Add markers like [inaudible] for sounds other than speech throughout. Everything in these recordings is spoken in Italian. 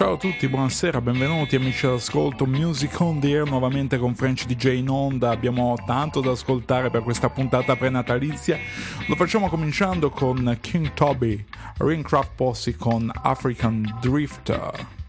Ciao a tutti, buonasera, benvenuti amici all'ascolto Music on the Air nuovamente con French DJ in onda. Abbiamo tanto da ascoltare per questa puntata prenatalizia. Lo facciamo cominciando con King Toby, Ringcraft Posse con African Drifter.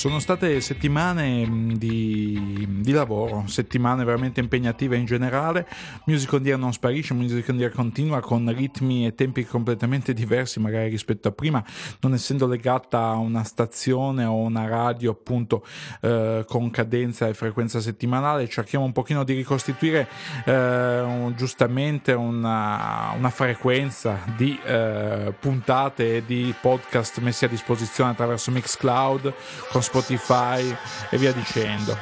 Sono state settimane di, di, lavoro, settimane veramente impegnative in generale. Music on Deer non sparisce, Music on Deer continua con ritmi e tempi completamente diversi, magari rispetto a prima, non essendo legata a una stazione o una radio appunto eh, con cadenza e frequenza settimanale. Cerchiamo un pochino di ricostituire eh, un, giustamente una, una, frequenza di eh, puntate e di podcast messi a disposizione attraverso Mixcloud con Spotify e via dicendo.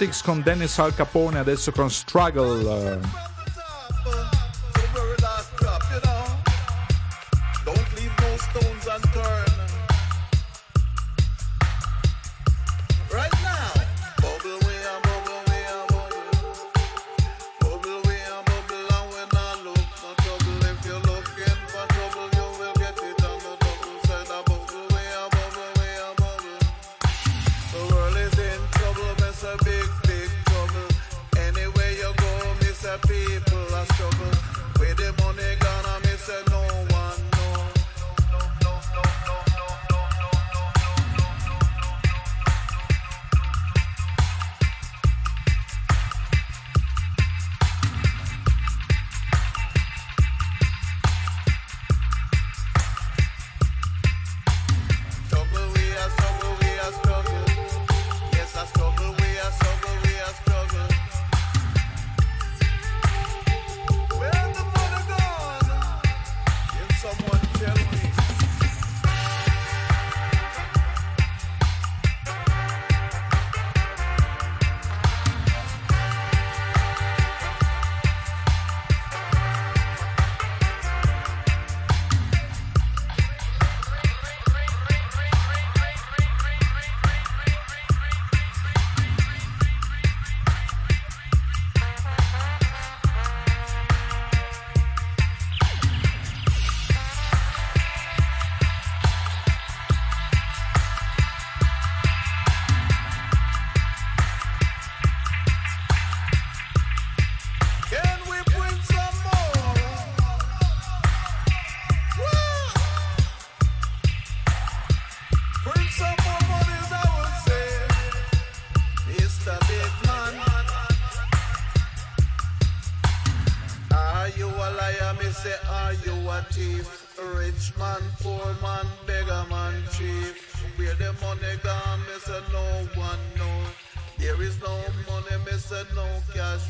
Dubmatics con Dennis Al Capone, adesso con Struggle. Rich man, poor man, beggar man, chief. Where the money gone, me say, no one know. There is no money, me say, no cash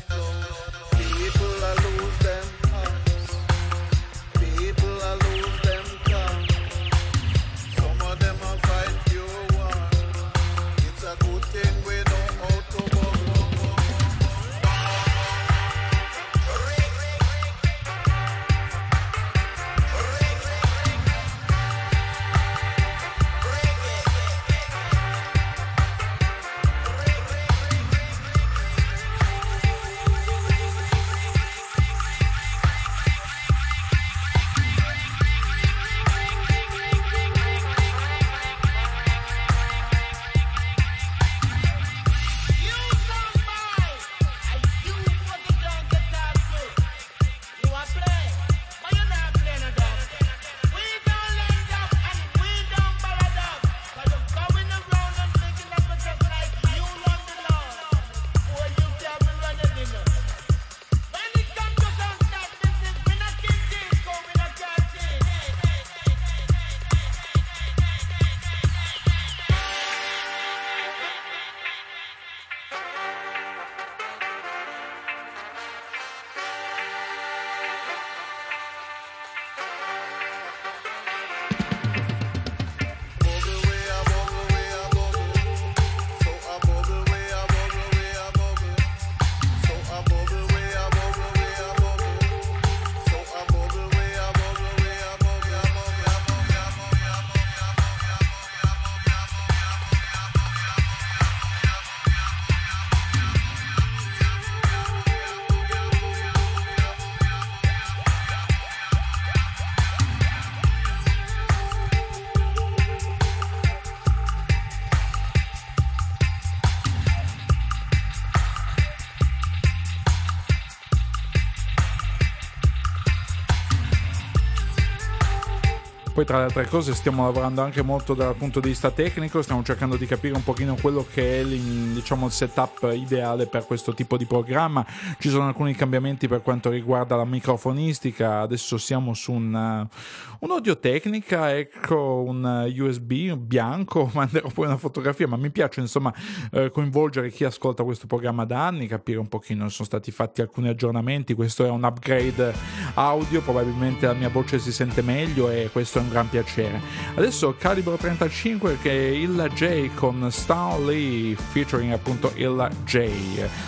Poi tra le altre cose stiamo lavorando anche molto dal punto di vista tecnico, stiamo cercando di capire un pochino quello che è diciamo, il setup ideale per questo tipo di programma. Ci sono alcuni cambiamenti per quanto riguarda la microfonistica, adesso siamo su un, uh, un tecnica, ecco un USB bianco, [laughs] manderò poi una fotografia, ma mi piace insomma eh, coinvolgere chi ascolta questo programma da anni, capire un pochino, sono stati fatti alcuni aggiornamenti, questo è un upgrade audio, probabilmente la mia voce si sente meglio e questo è un gran piacere. Adesso Calibro 35 che è Illa J con Stan Lee featuring appunto Illa J.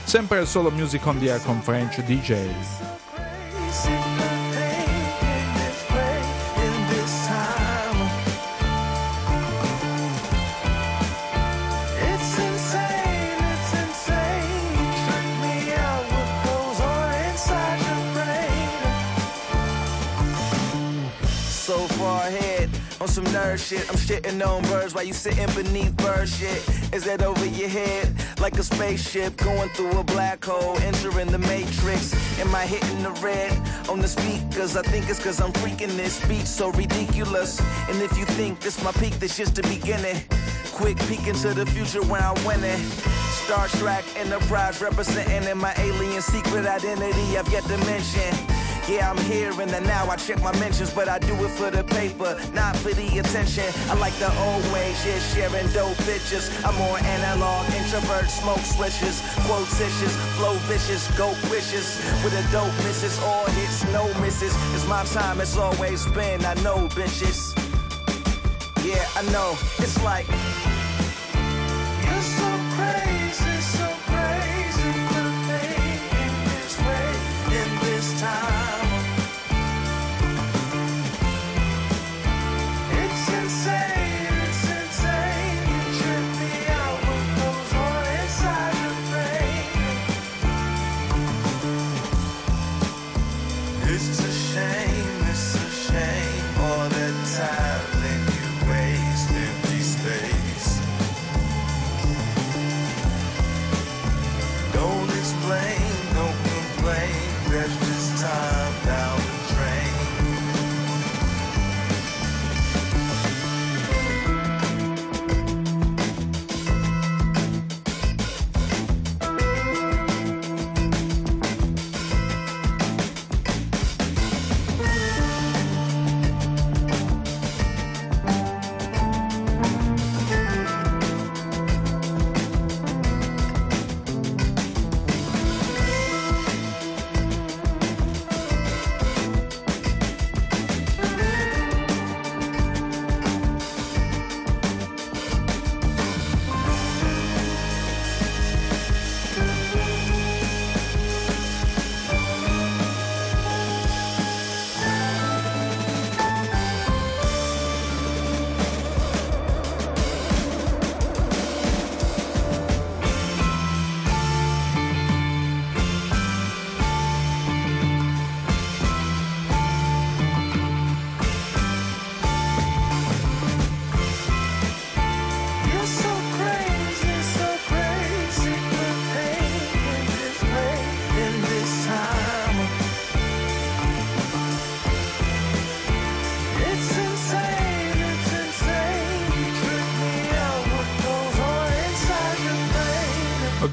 Sempre solo music on the air con French DJ. On some nerd shit. I'm shitting on birds while you sitting beneath bird shit. Is that over your head? Like a spaceship going through a black hole, entering the matrix. Am I hitting the red on the speakers? I think it's cause I'm freaking this beat so ridiculous. And if you think this my peak, this just the beginning. Quick peek into the future when I'm winning. Star Trek Enterprise representing in my alien secret identity I've yet to mention. Yeah, I'm here in the now. I check my mentions, but I do it for the paper, not for the attention. I like the old ways, yeah, sharing dope pictures. I'm more analog, introvert, smoke switches, quotitious, flow vicious, go wishes. With a dope misses, all hits, no misses. It's my time, it's always been. I know, bitches. Yeah, I know. It's like.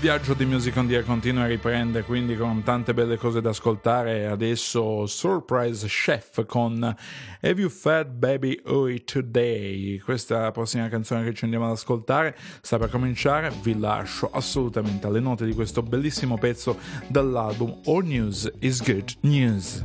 Viaggio di Music on the continua a riprendere quindi con tante belle cose da ascoltare. Adesso Surprise Chef con Have You Fed Baby Oi Today? Questa è la prossima canzone che ci andiamo ad ascoltare. Sta per cominciare vi lascio assolutamente alle note di questo bellissimo pezzo dall'album All News is Good News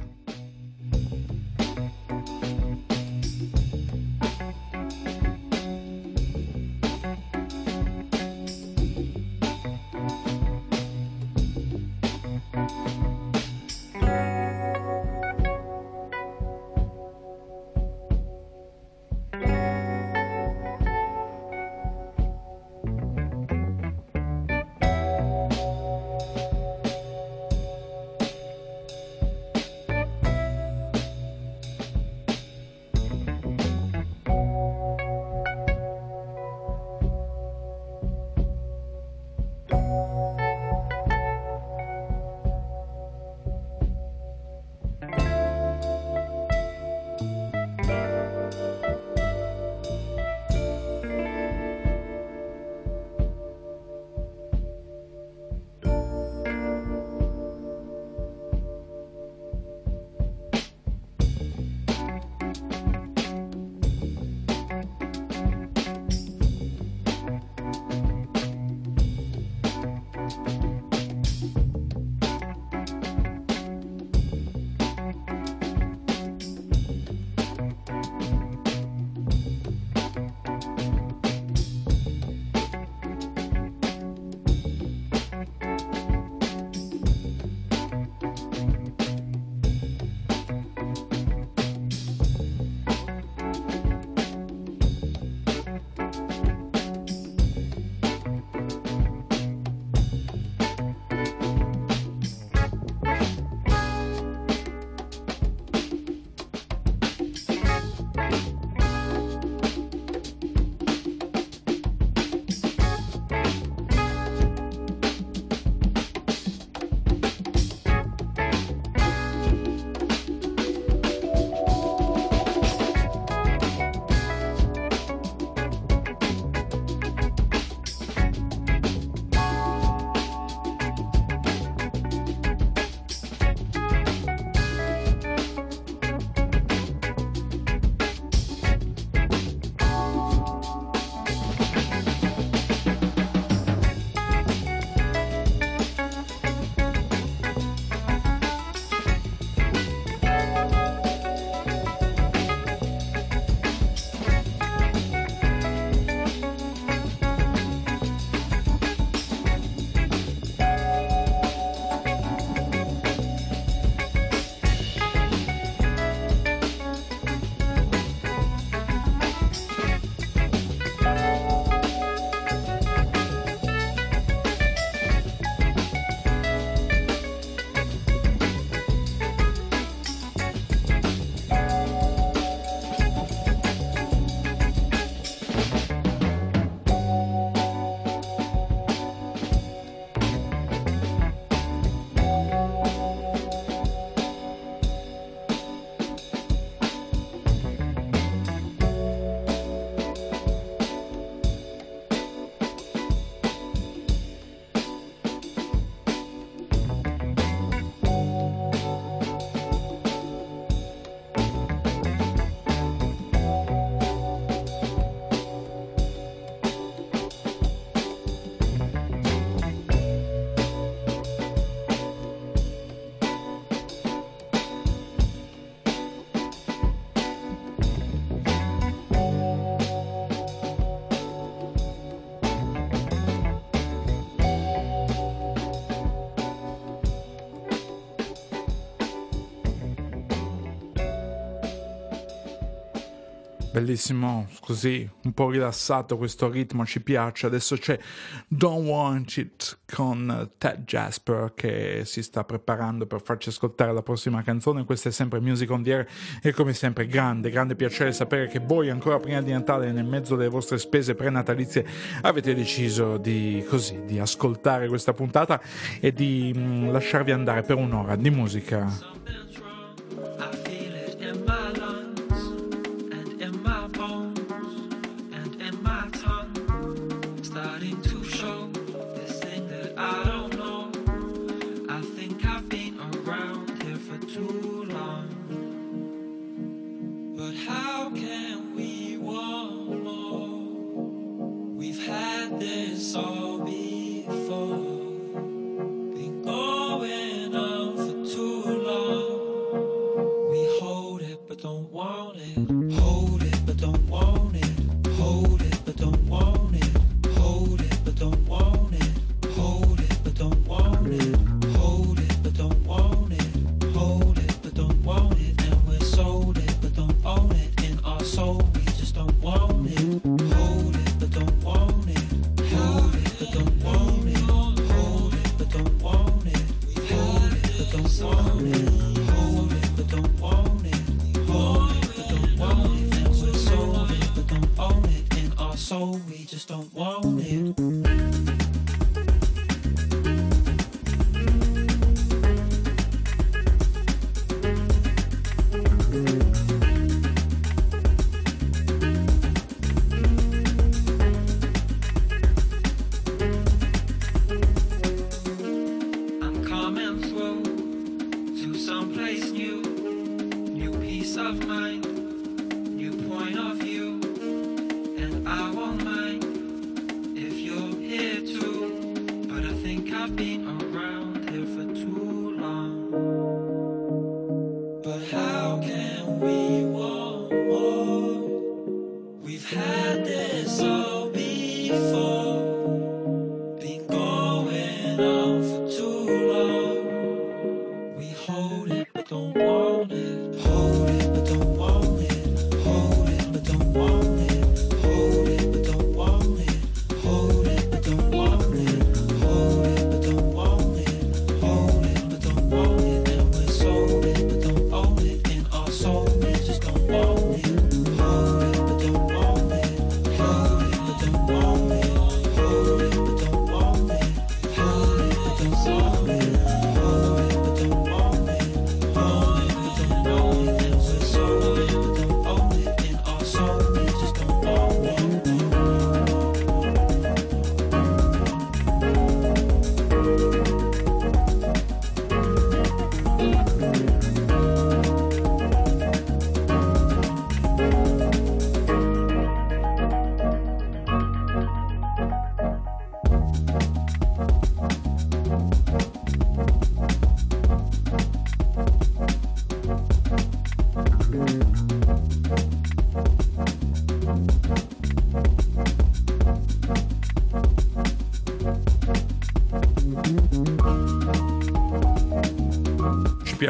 Bellissimo, così un po' rilassato questo ritmo, ci piace. Adesso c'è Don't Want It con Ted Jasper che si sta preparando per farci ascoltare la prossima canzone. Questa è sempre Music on the Air e come sempre grande, grande piacere sapere che voi ancora prima di Natale, nel mezzo delle vostre spese prenatalizie, avete deciso di così, di ascoltare questa puntata e di mh, mm, lasciarvi andare per un'ora di musica.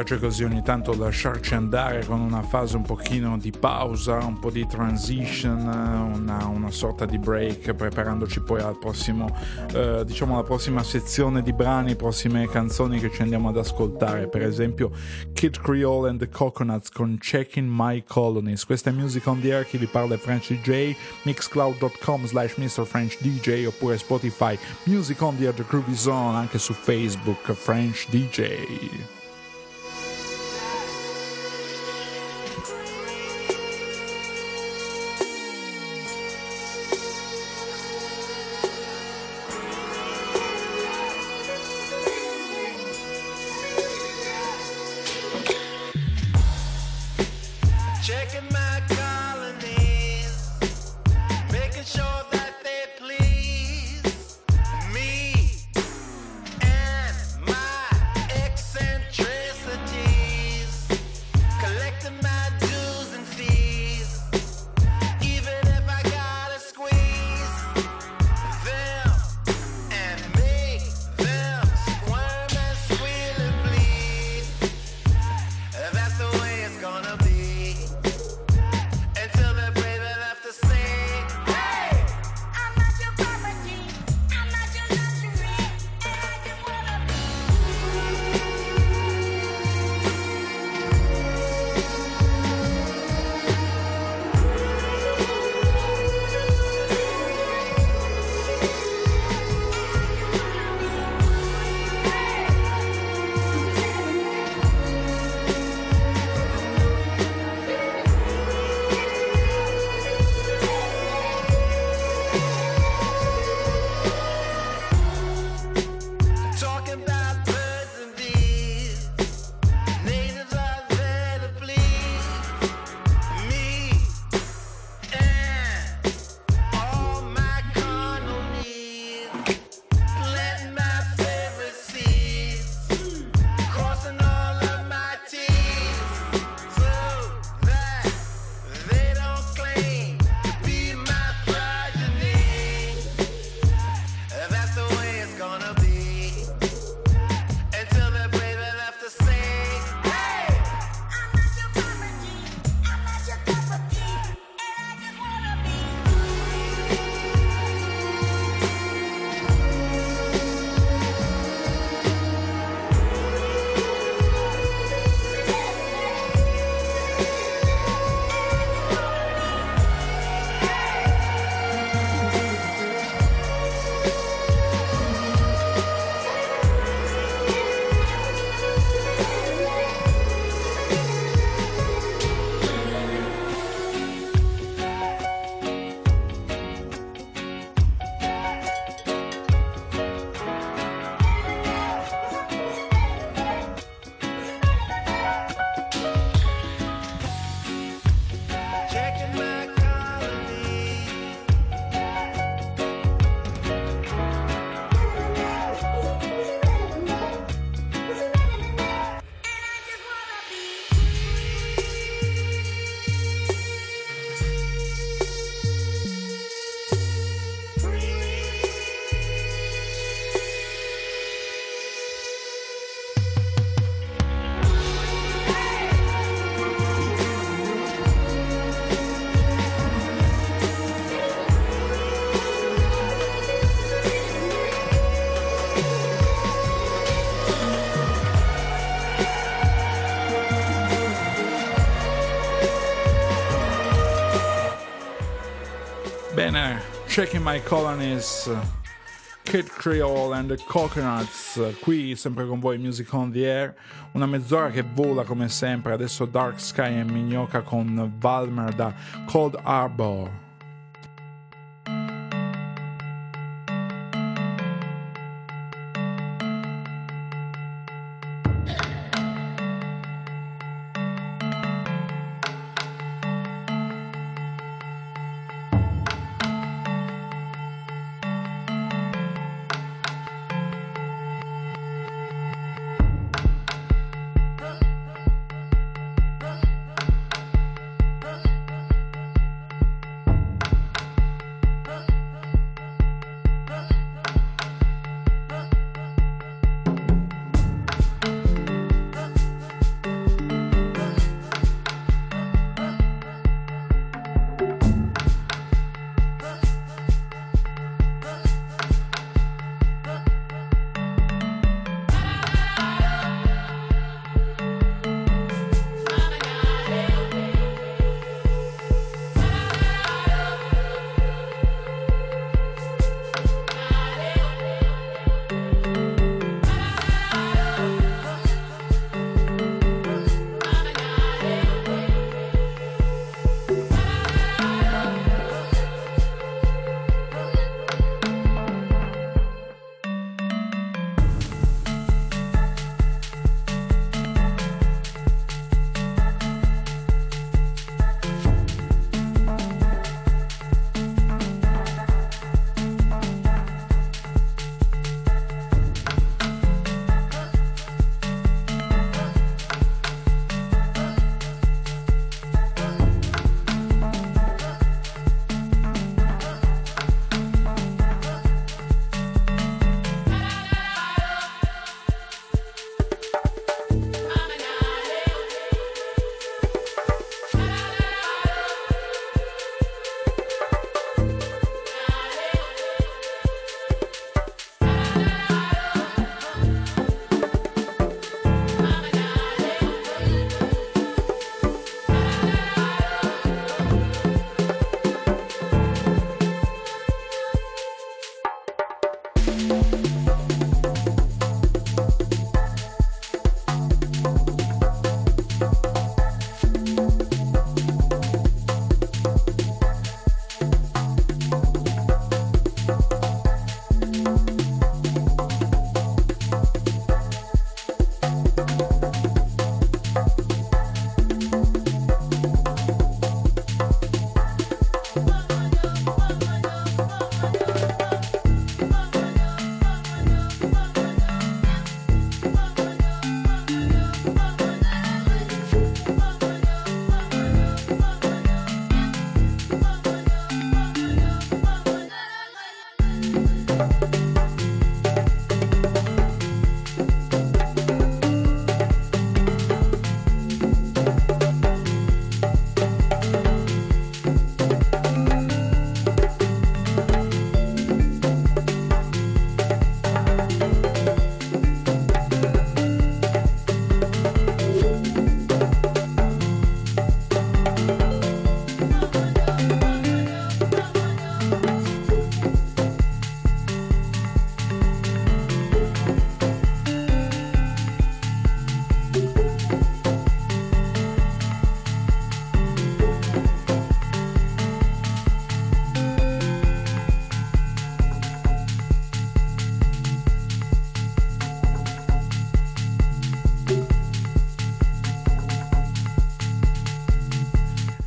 piace così ogni tanto lasciarci andare con una fase un pochino di pausa, un po' di transition, una, una sorta di break, preparandoci poi al prossimo, eh, diciamo alla prossima sezione di brani, prossime canzoni che ci andiamo ad ascoltare. Per esempio Kid Creole and the Coconuts con Checking My Colonies. Questa è Music on the Air, chi vi parla è French DJ, mixcloud.com slash mrfrenchdj oppure Spotify, Music on the Air The Groovy Zone, anche su Facebook French DJ. Bye. Checking My Colonies, Kid Creole and the Coconuts, qui sempre con voi Music on the Air, una mezz'ora che vola come sempre, adesso Dark Sky e Mignoca con Valmer da Cold Harbor.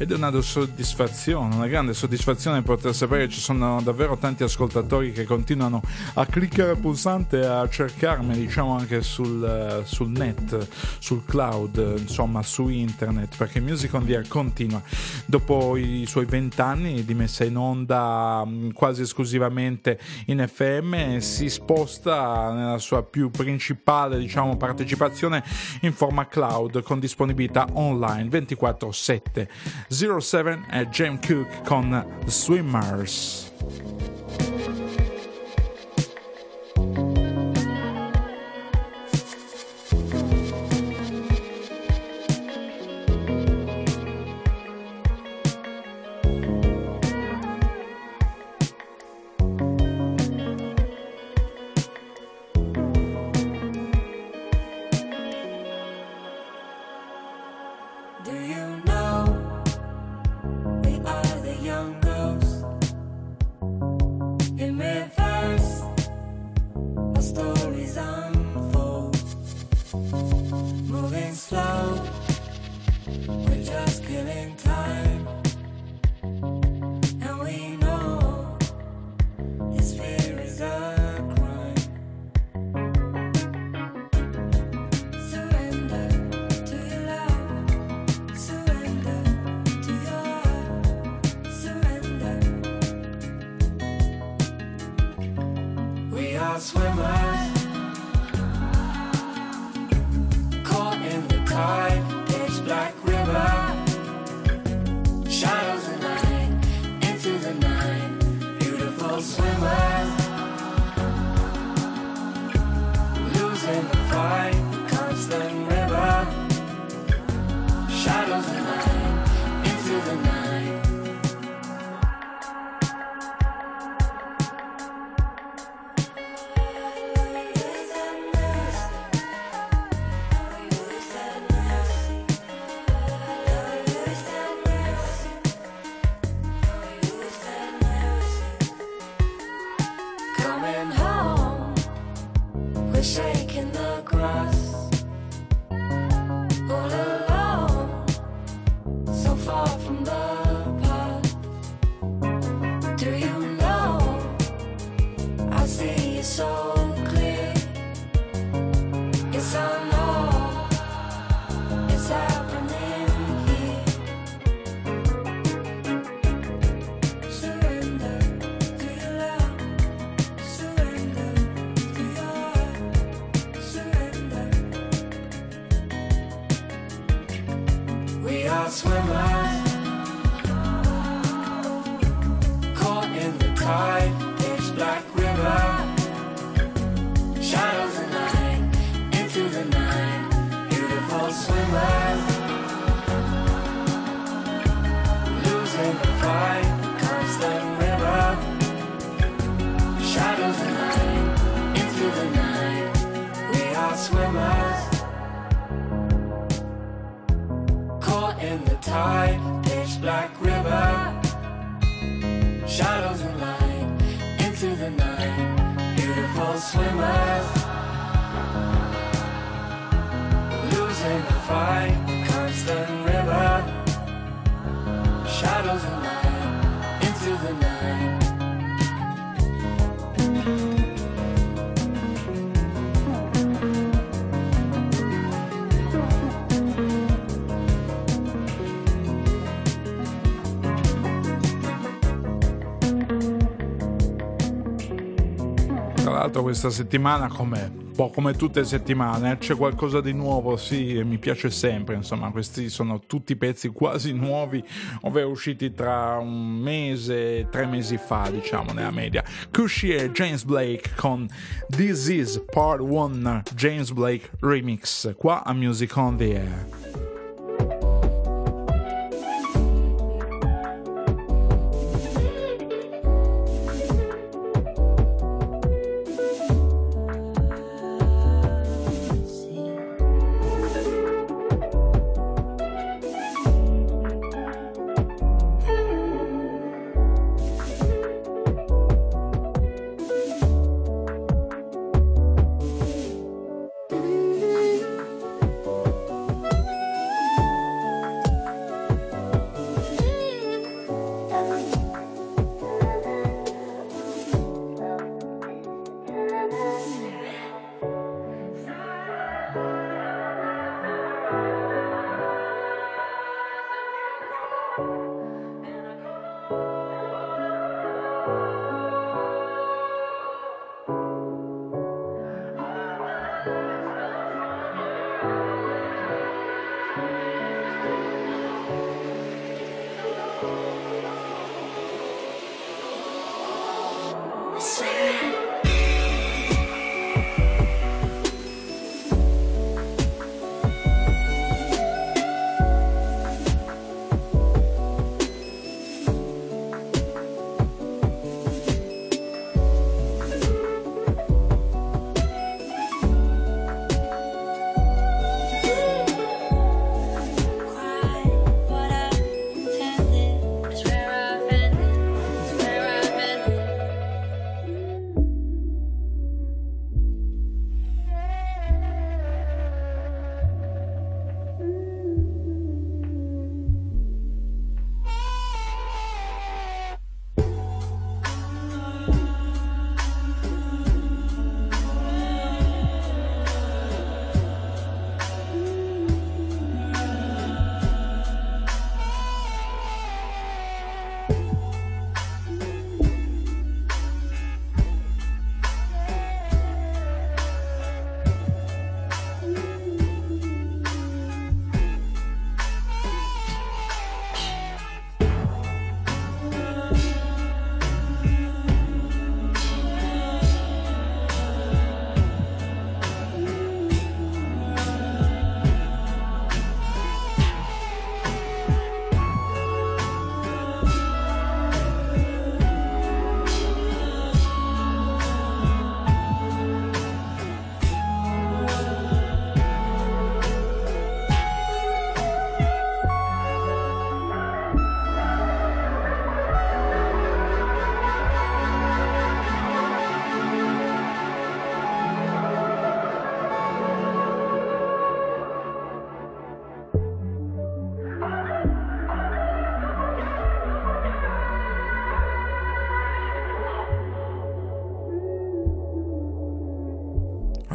Ed è una soddisfazione, una grande soddisfazione poter sapere che ci sono davvero tanti ascoltatori che continuano a cliccare il pulsante a cercarmi, diciamo anche sul, sul net, sul cloud, insomma su internet, perché Music on the Air continua. Dopo i suoi vent'anni di messa in onda mm, quasi esclusivamente in FM, si sposta nella sua più principale, diciamo, partecipazione in forma cloud con disponibilità online 24/7. 07 è James Cook con Swimmers. not swimmers. Caught in the tide, pitch black river. Shadows of night, into the night. Beautiful swimmers. Tide, pitch black river. Shadows and light into the night. Beautiful swimmers losing the fight, constant river. Shadows and light L'altro questa settimana, come, un po' come tutte le settimane, eh, c'è qualcosa di nuovo, sì, mi piace sempre, insomma, questi sono tutti pezzi quasi [laughs] nuovi, ovvero usciti tra un mese e tre mesi fa, diciamo, nella media. Cushy e James Blake con This Is Part 1 James Blake Remix, qua a Music on the Air.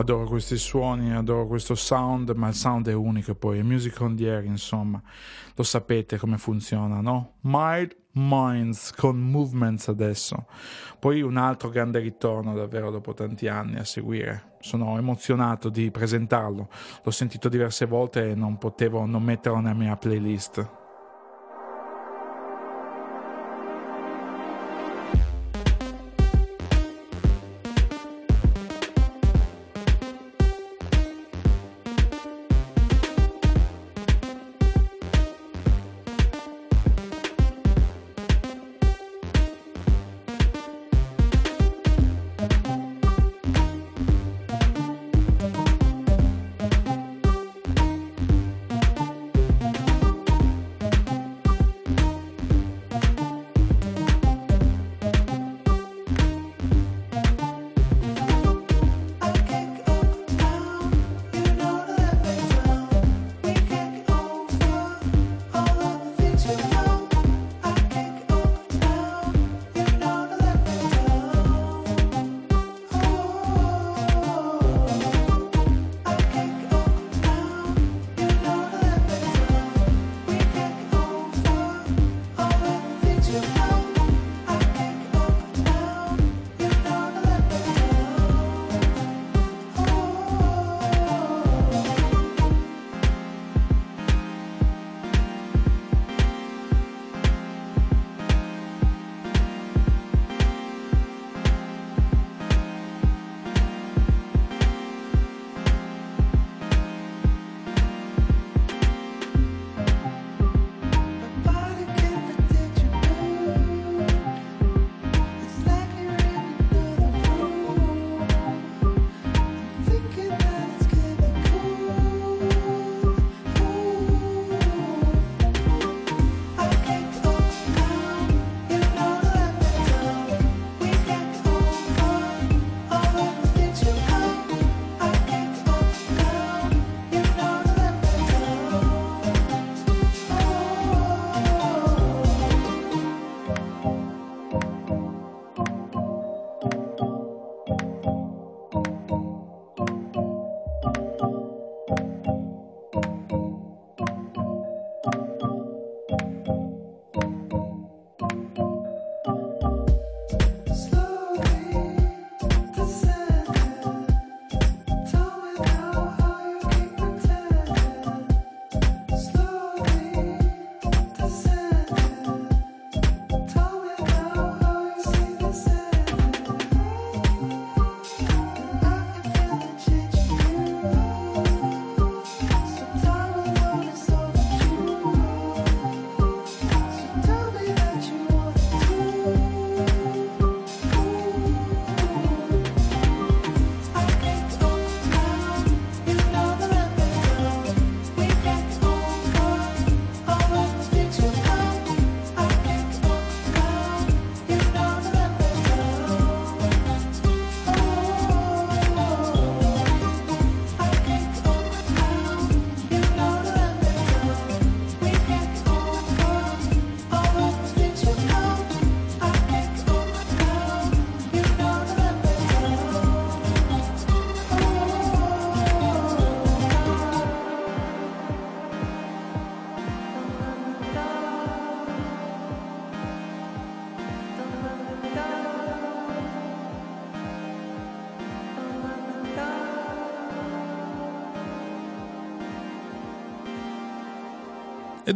Adoro questi suoni, adoro questo sound, ma il sound è unico poi, è music on the air, insomma, lo sapete come funziona, no? Mild Minds con Movements adesso. Poi un altro grande ritorno davvero dopo tanti anni a seguire. Sono emozionato di presentarlo, l'ho sentito diverse volte e non potevo non metterlo nella mia playlist.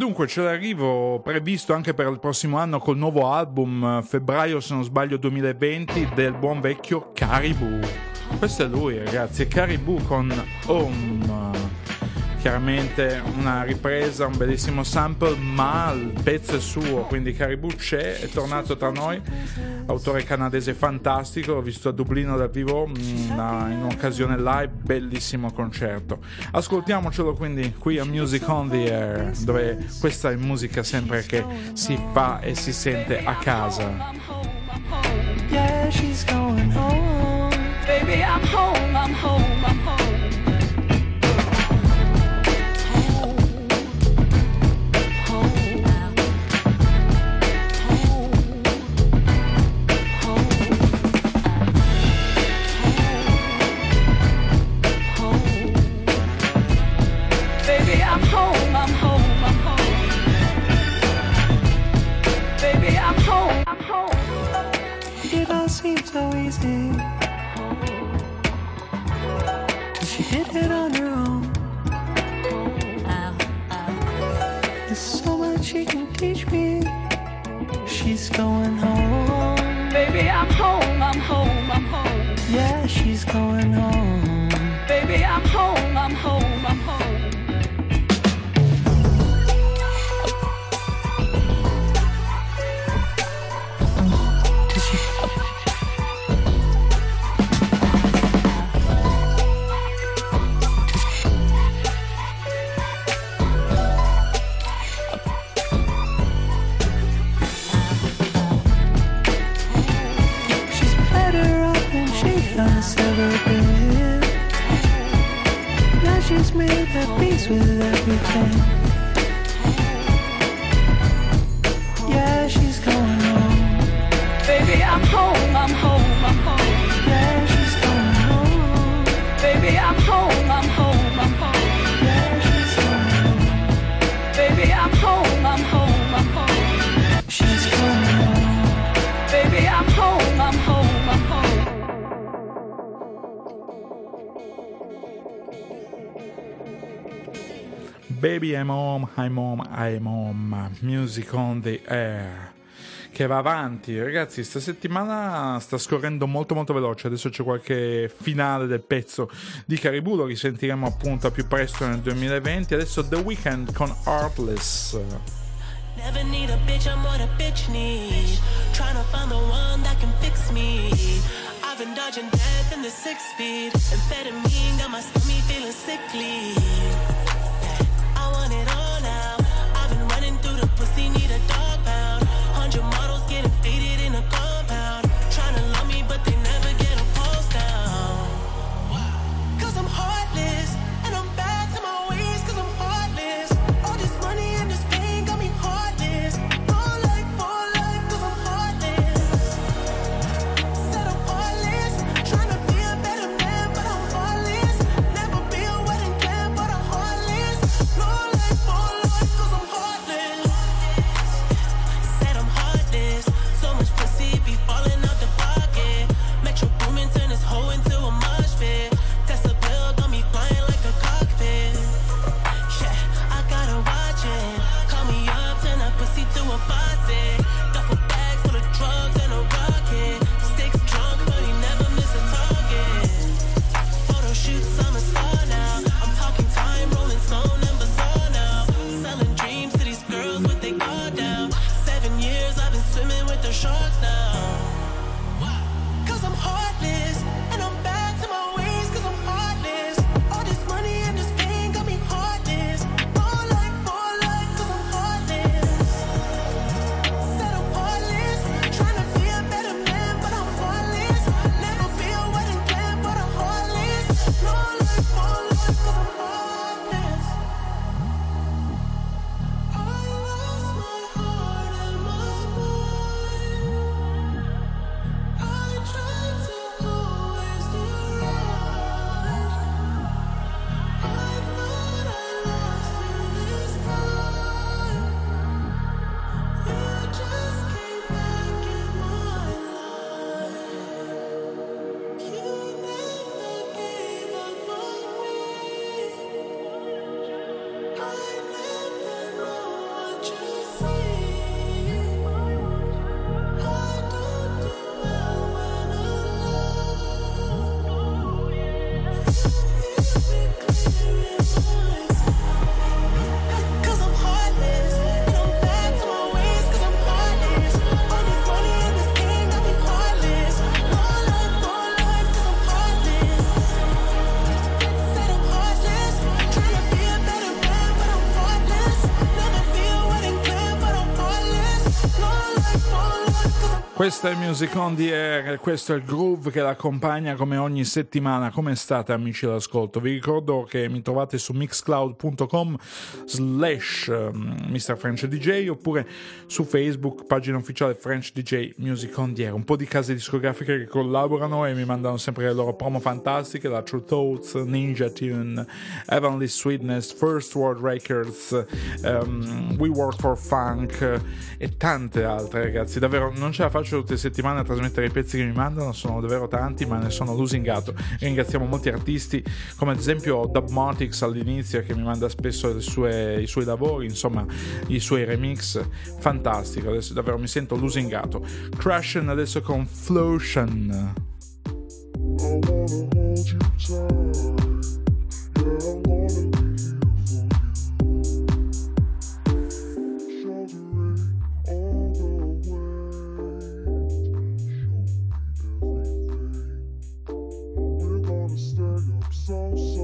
Dunque c'è l'arrivo previsto anche per il prossimo anno col nuovo album, febbraio se non sbaglio 2020, del buon vecchio Caribou. Questo è lui ragazzi, Caribou con Home. Chiaramente una ripresa, un bellissimo sample, ma il pezzo è suo, quindi Caribou c'è, è tornato tra noi, autore canadese fantastico, l'ho visto a Dublino dal vivo una, in un'occasione live, bellissimo concerto. Ascoltiamocelo quindi qui a Music on the Air, dove questa è musica sempre che si fa e si sente a casa. Yeah, she's going home. Baby, I'm home, I'm home, I'm home. seem so easy. Cause you hit it on your own. Ow, ow. There's so much she can teach me. She's going home. Baby, I'm home, I'm home, I'm home. Yeah, she's going home. Baby, I'm home, I'm home. with everything. Baby I'm Home, I'm Home, I'm Home, Music on the Air che va avanti. Ragazzi, sta settimana sta scorrendo molto molto veloce. Adesso c'è qualche finale del pezzo di Caribou, lo risentiremo appunto più presto nel 2020. Adesso The Weeknd con Heartless. Never need a bitch, I'm what a bitch needs. Trying to find the one that can fix me. I've been dodging death in the six speed. Amphetamine got my Questo è Music on the Air, questo è il groove che l'accompagna come ogni settimana. Come state amici d'ascolto? Vi ricordo che mi trovate su mixcloud.com slash ehm, Mr. French DJ oppure su Facebook, pagina ufficiale French DJ Music on the Air. Un po' di case discografiche che collaborano e mi mandano sempre le loro promo fantastiche, la True Thoughts, Ninja Tune, Heavenly Sweetness, First World Records, um, We Work for Funk e tante altre ragazzi. Davvero non ce la faccio tutte le settimane a trasmettere i pezzi che mi mandano, sono davvero tanti, ma ne sono lusingato. Ringraziamo molti artisti, come ad esempio Dubmatics all'inizio, che mi manda spesso sue, i suoi lavori, insomma, i suoi remix. Fantastico, adesso davvero mi sento lusingato. Crashen adesso con Flotion. Mi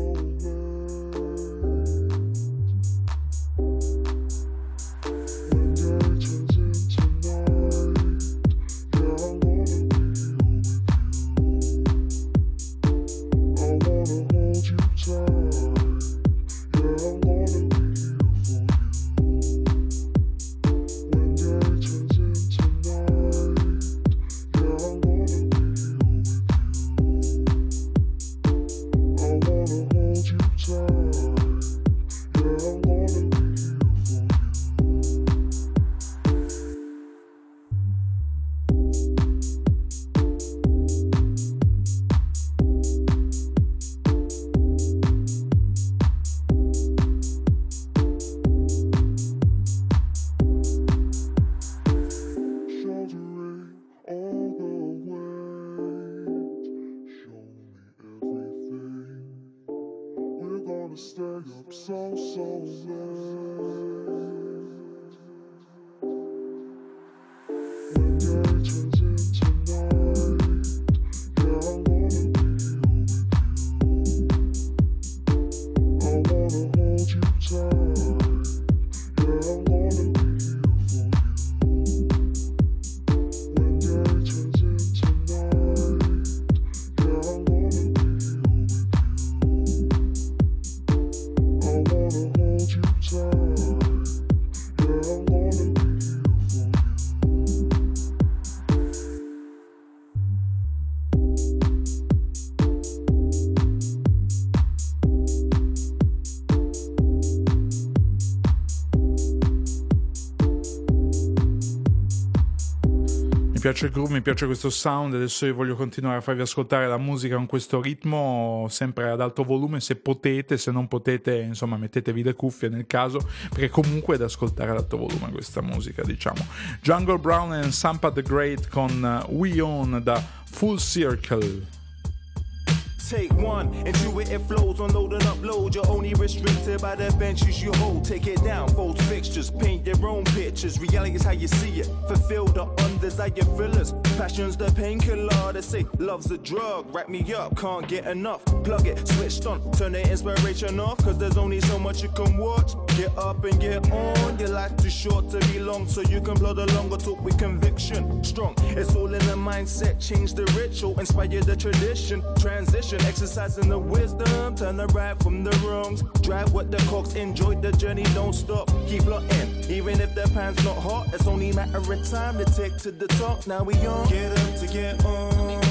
piace il groove, mi piace questo sound, adesso io voglio continuare a farvi ascoltare la musica con questo ritmo, sempre ad alto volume se potete, se non potete insomma mettetevi le cuffie nel caso, perché comunque è da ascoltare ad alto volume questa musica diciamo. Jungle Brown and Sampa the Great con We Own da Full Circle. Take one, into it, it flows, unload and upload. You're only restricted by the ventures you hold. Take it down, fold fixtures, paint your own pictures. Reality is how you see it. Fulfill the undesired fillers. Passion's the painkiller. They say love's a drug. Wrap me up, can't get enough. Plug it, switched on, turn the inspiration off. Cause there's only so much you can watch. Get up and get on. Your life too short to be long, so you can blow the longer talk with conviction. Strong, it's all in the mindset. Change the ritual, inspire the tradition. Transition, exercising the wisdom. Turn the right from the wrongs. Drive with the cocks, enjoy the journey, don't stop. Keep plotting, even if the pan's not hot. It's only a matter of time to take to the top. Now we on. Get up to get on.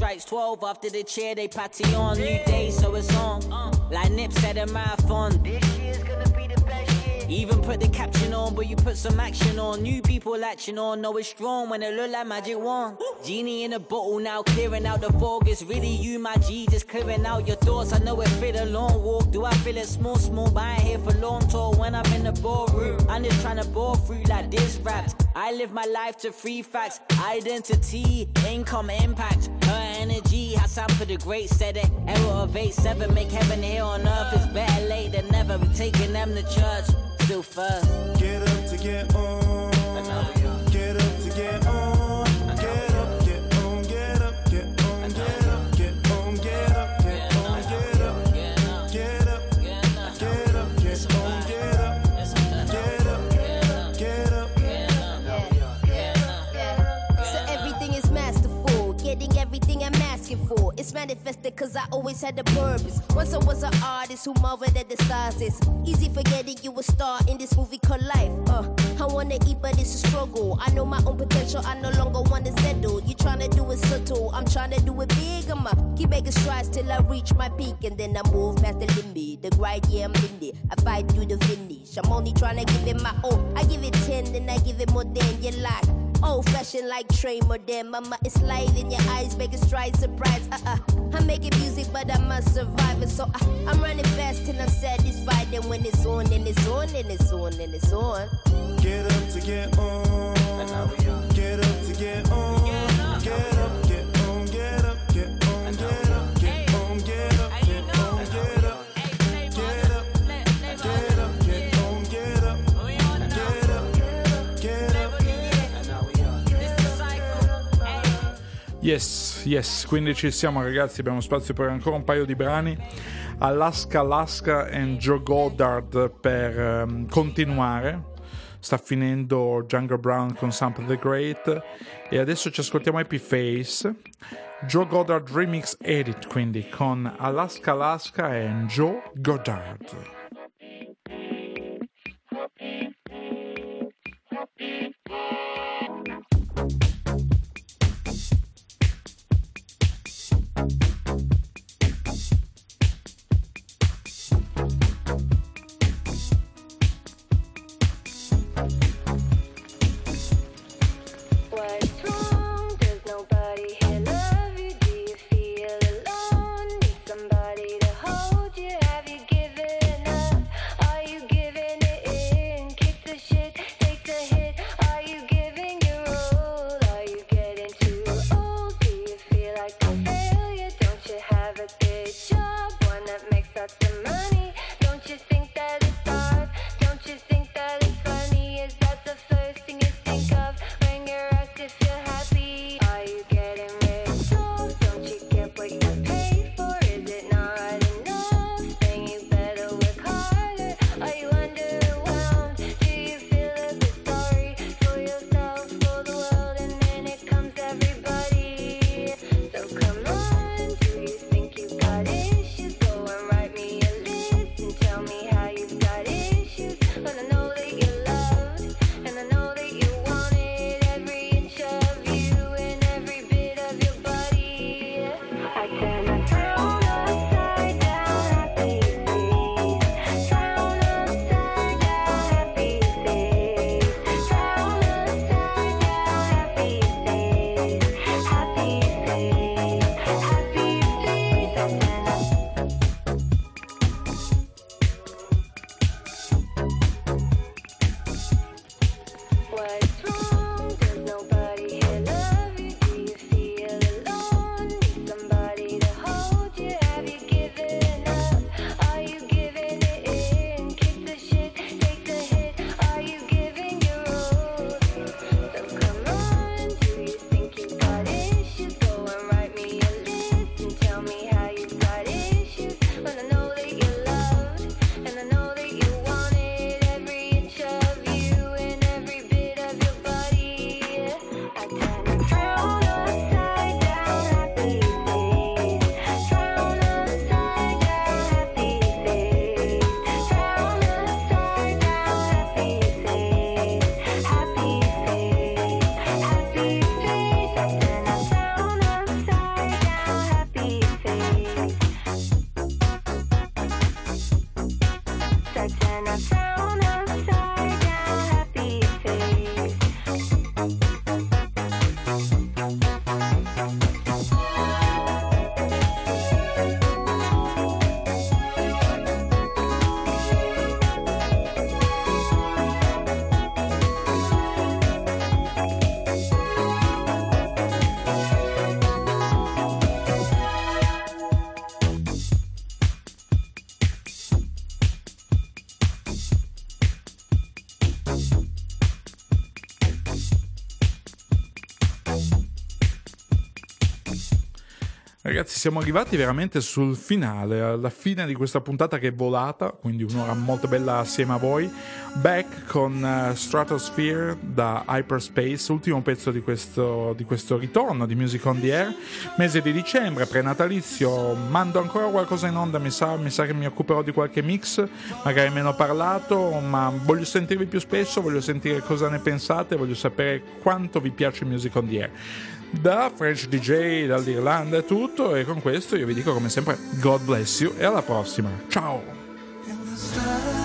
Strikes 12 after the chair they patty on. New day, so it's on. Uh. Like Nip said, a marathon. This year's gonna be the best year. Even put the caption on, but you put some action on. New people latching on, know it's strong when it look like magic wand. Genie in a bottle now, clearing out the fog. It's really you, my G, just clearing out your thoughts. I know it fit a long walk. Do I feel it small, small? But I ain't here for long talk when I'm in the ballroom. Mm. I'm just trying to bore through like this raps. I live my life to free facts, identity, income, impact. Hassan for the great said it. Error of 8 7, make heaven here on earth. It's better late than never. We taking them to church, still first. Get up to get on. Get manifested cause I always had the purpose. Once I was an artist who marveled at the stars. It's easy forgetting you a star in this movie called life. Uh, I wanna eat, but it's a struggle. I know my own potential, I no longer wanna settle. You tryna do it subtle, I'm tryna do it big. I'ma keep making strides till I reach my peak, and then I move past the limit. The grind, yeah, I'm in it. I fight through the finish. I'm only tryna give it my all. I give it 10, then I give it more than you like. Old fashioned like Trey Modern. Mama, it's light in your eyes, making strides, surprise. Uh uh. I'm making music, but I'm a survivor. So uh, I'm running fast till I'm satisfied. And when it's on, and it's on, and it's on, and it's on. Get up to get on. Get up to get on. Get up, Yes, yes, quindi ci siamo ragazzi, abbiamo spazio per ancora un paio di brani. Alaska, Alaska e Joe Goddard per ehm, continuare. Sta finendo Jungle Brown con Sample the Great e adesso ci ascoltiamo Happy Face. Joe Goddard Remix Edit quindi con Alaska, Alaska e Joe Goddard. Siamo arrivati veramente sul finale, alla fine di questa puntata che è volata, quindi un'ora molto bella assieme a voi. Back con eh, Stratosphere da Hyperspace, ultimo pezzo di questo, di questo ritorno di Music on the Air. Mese di dicembre, prenatalizio, mando ancora qualcosa in onda, mi sa, mi sa che mi occuperò di qualche mix, magari meno parlato, ma voglio sentirvi più spesso, voglio sentire cosa ne pensate, voglio sapere quanto vi piace Music on the Air. Da French DJ, dall'Irlanda è tutto e con questo io vi dico come sempre God bless you e alla prossima. Ciao!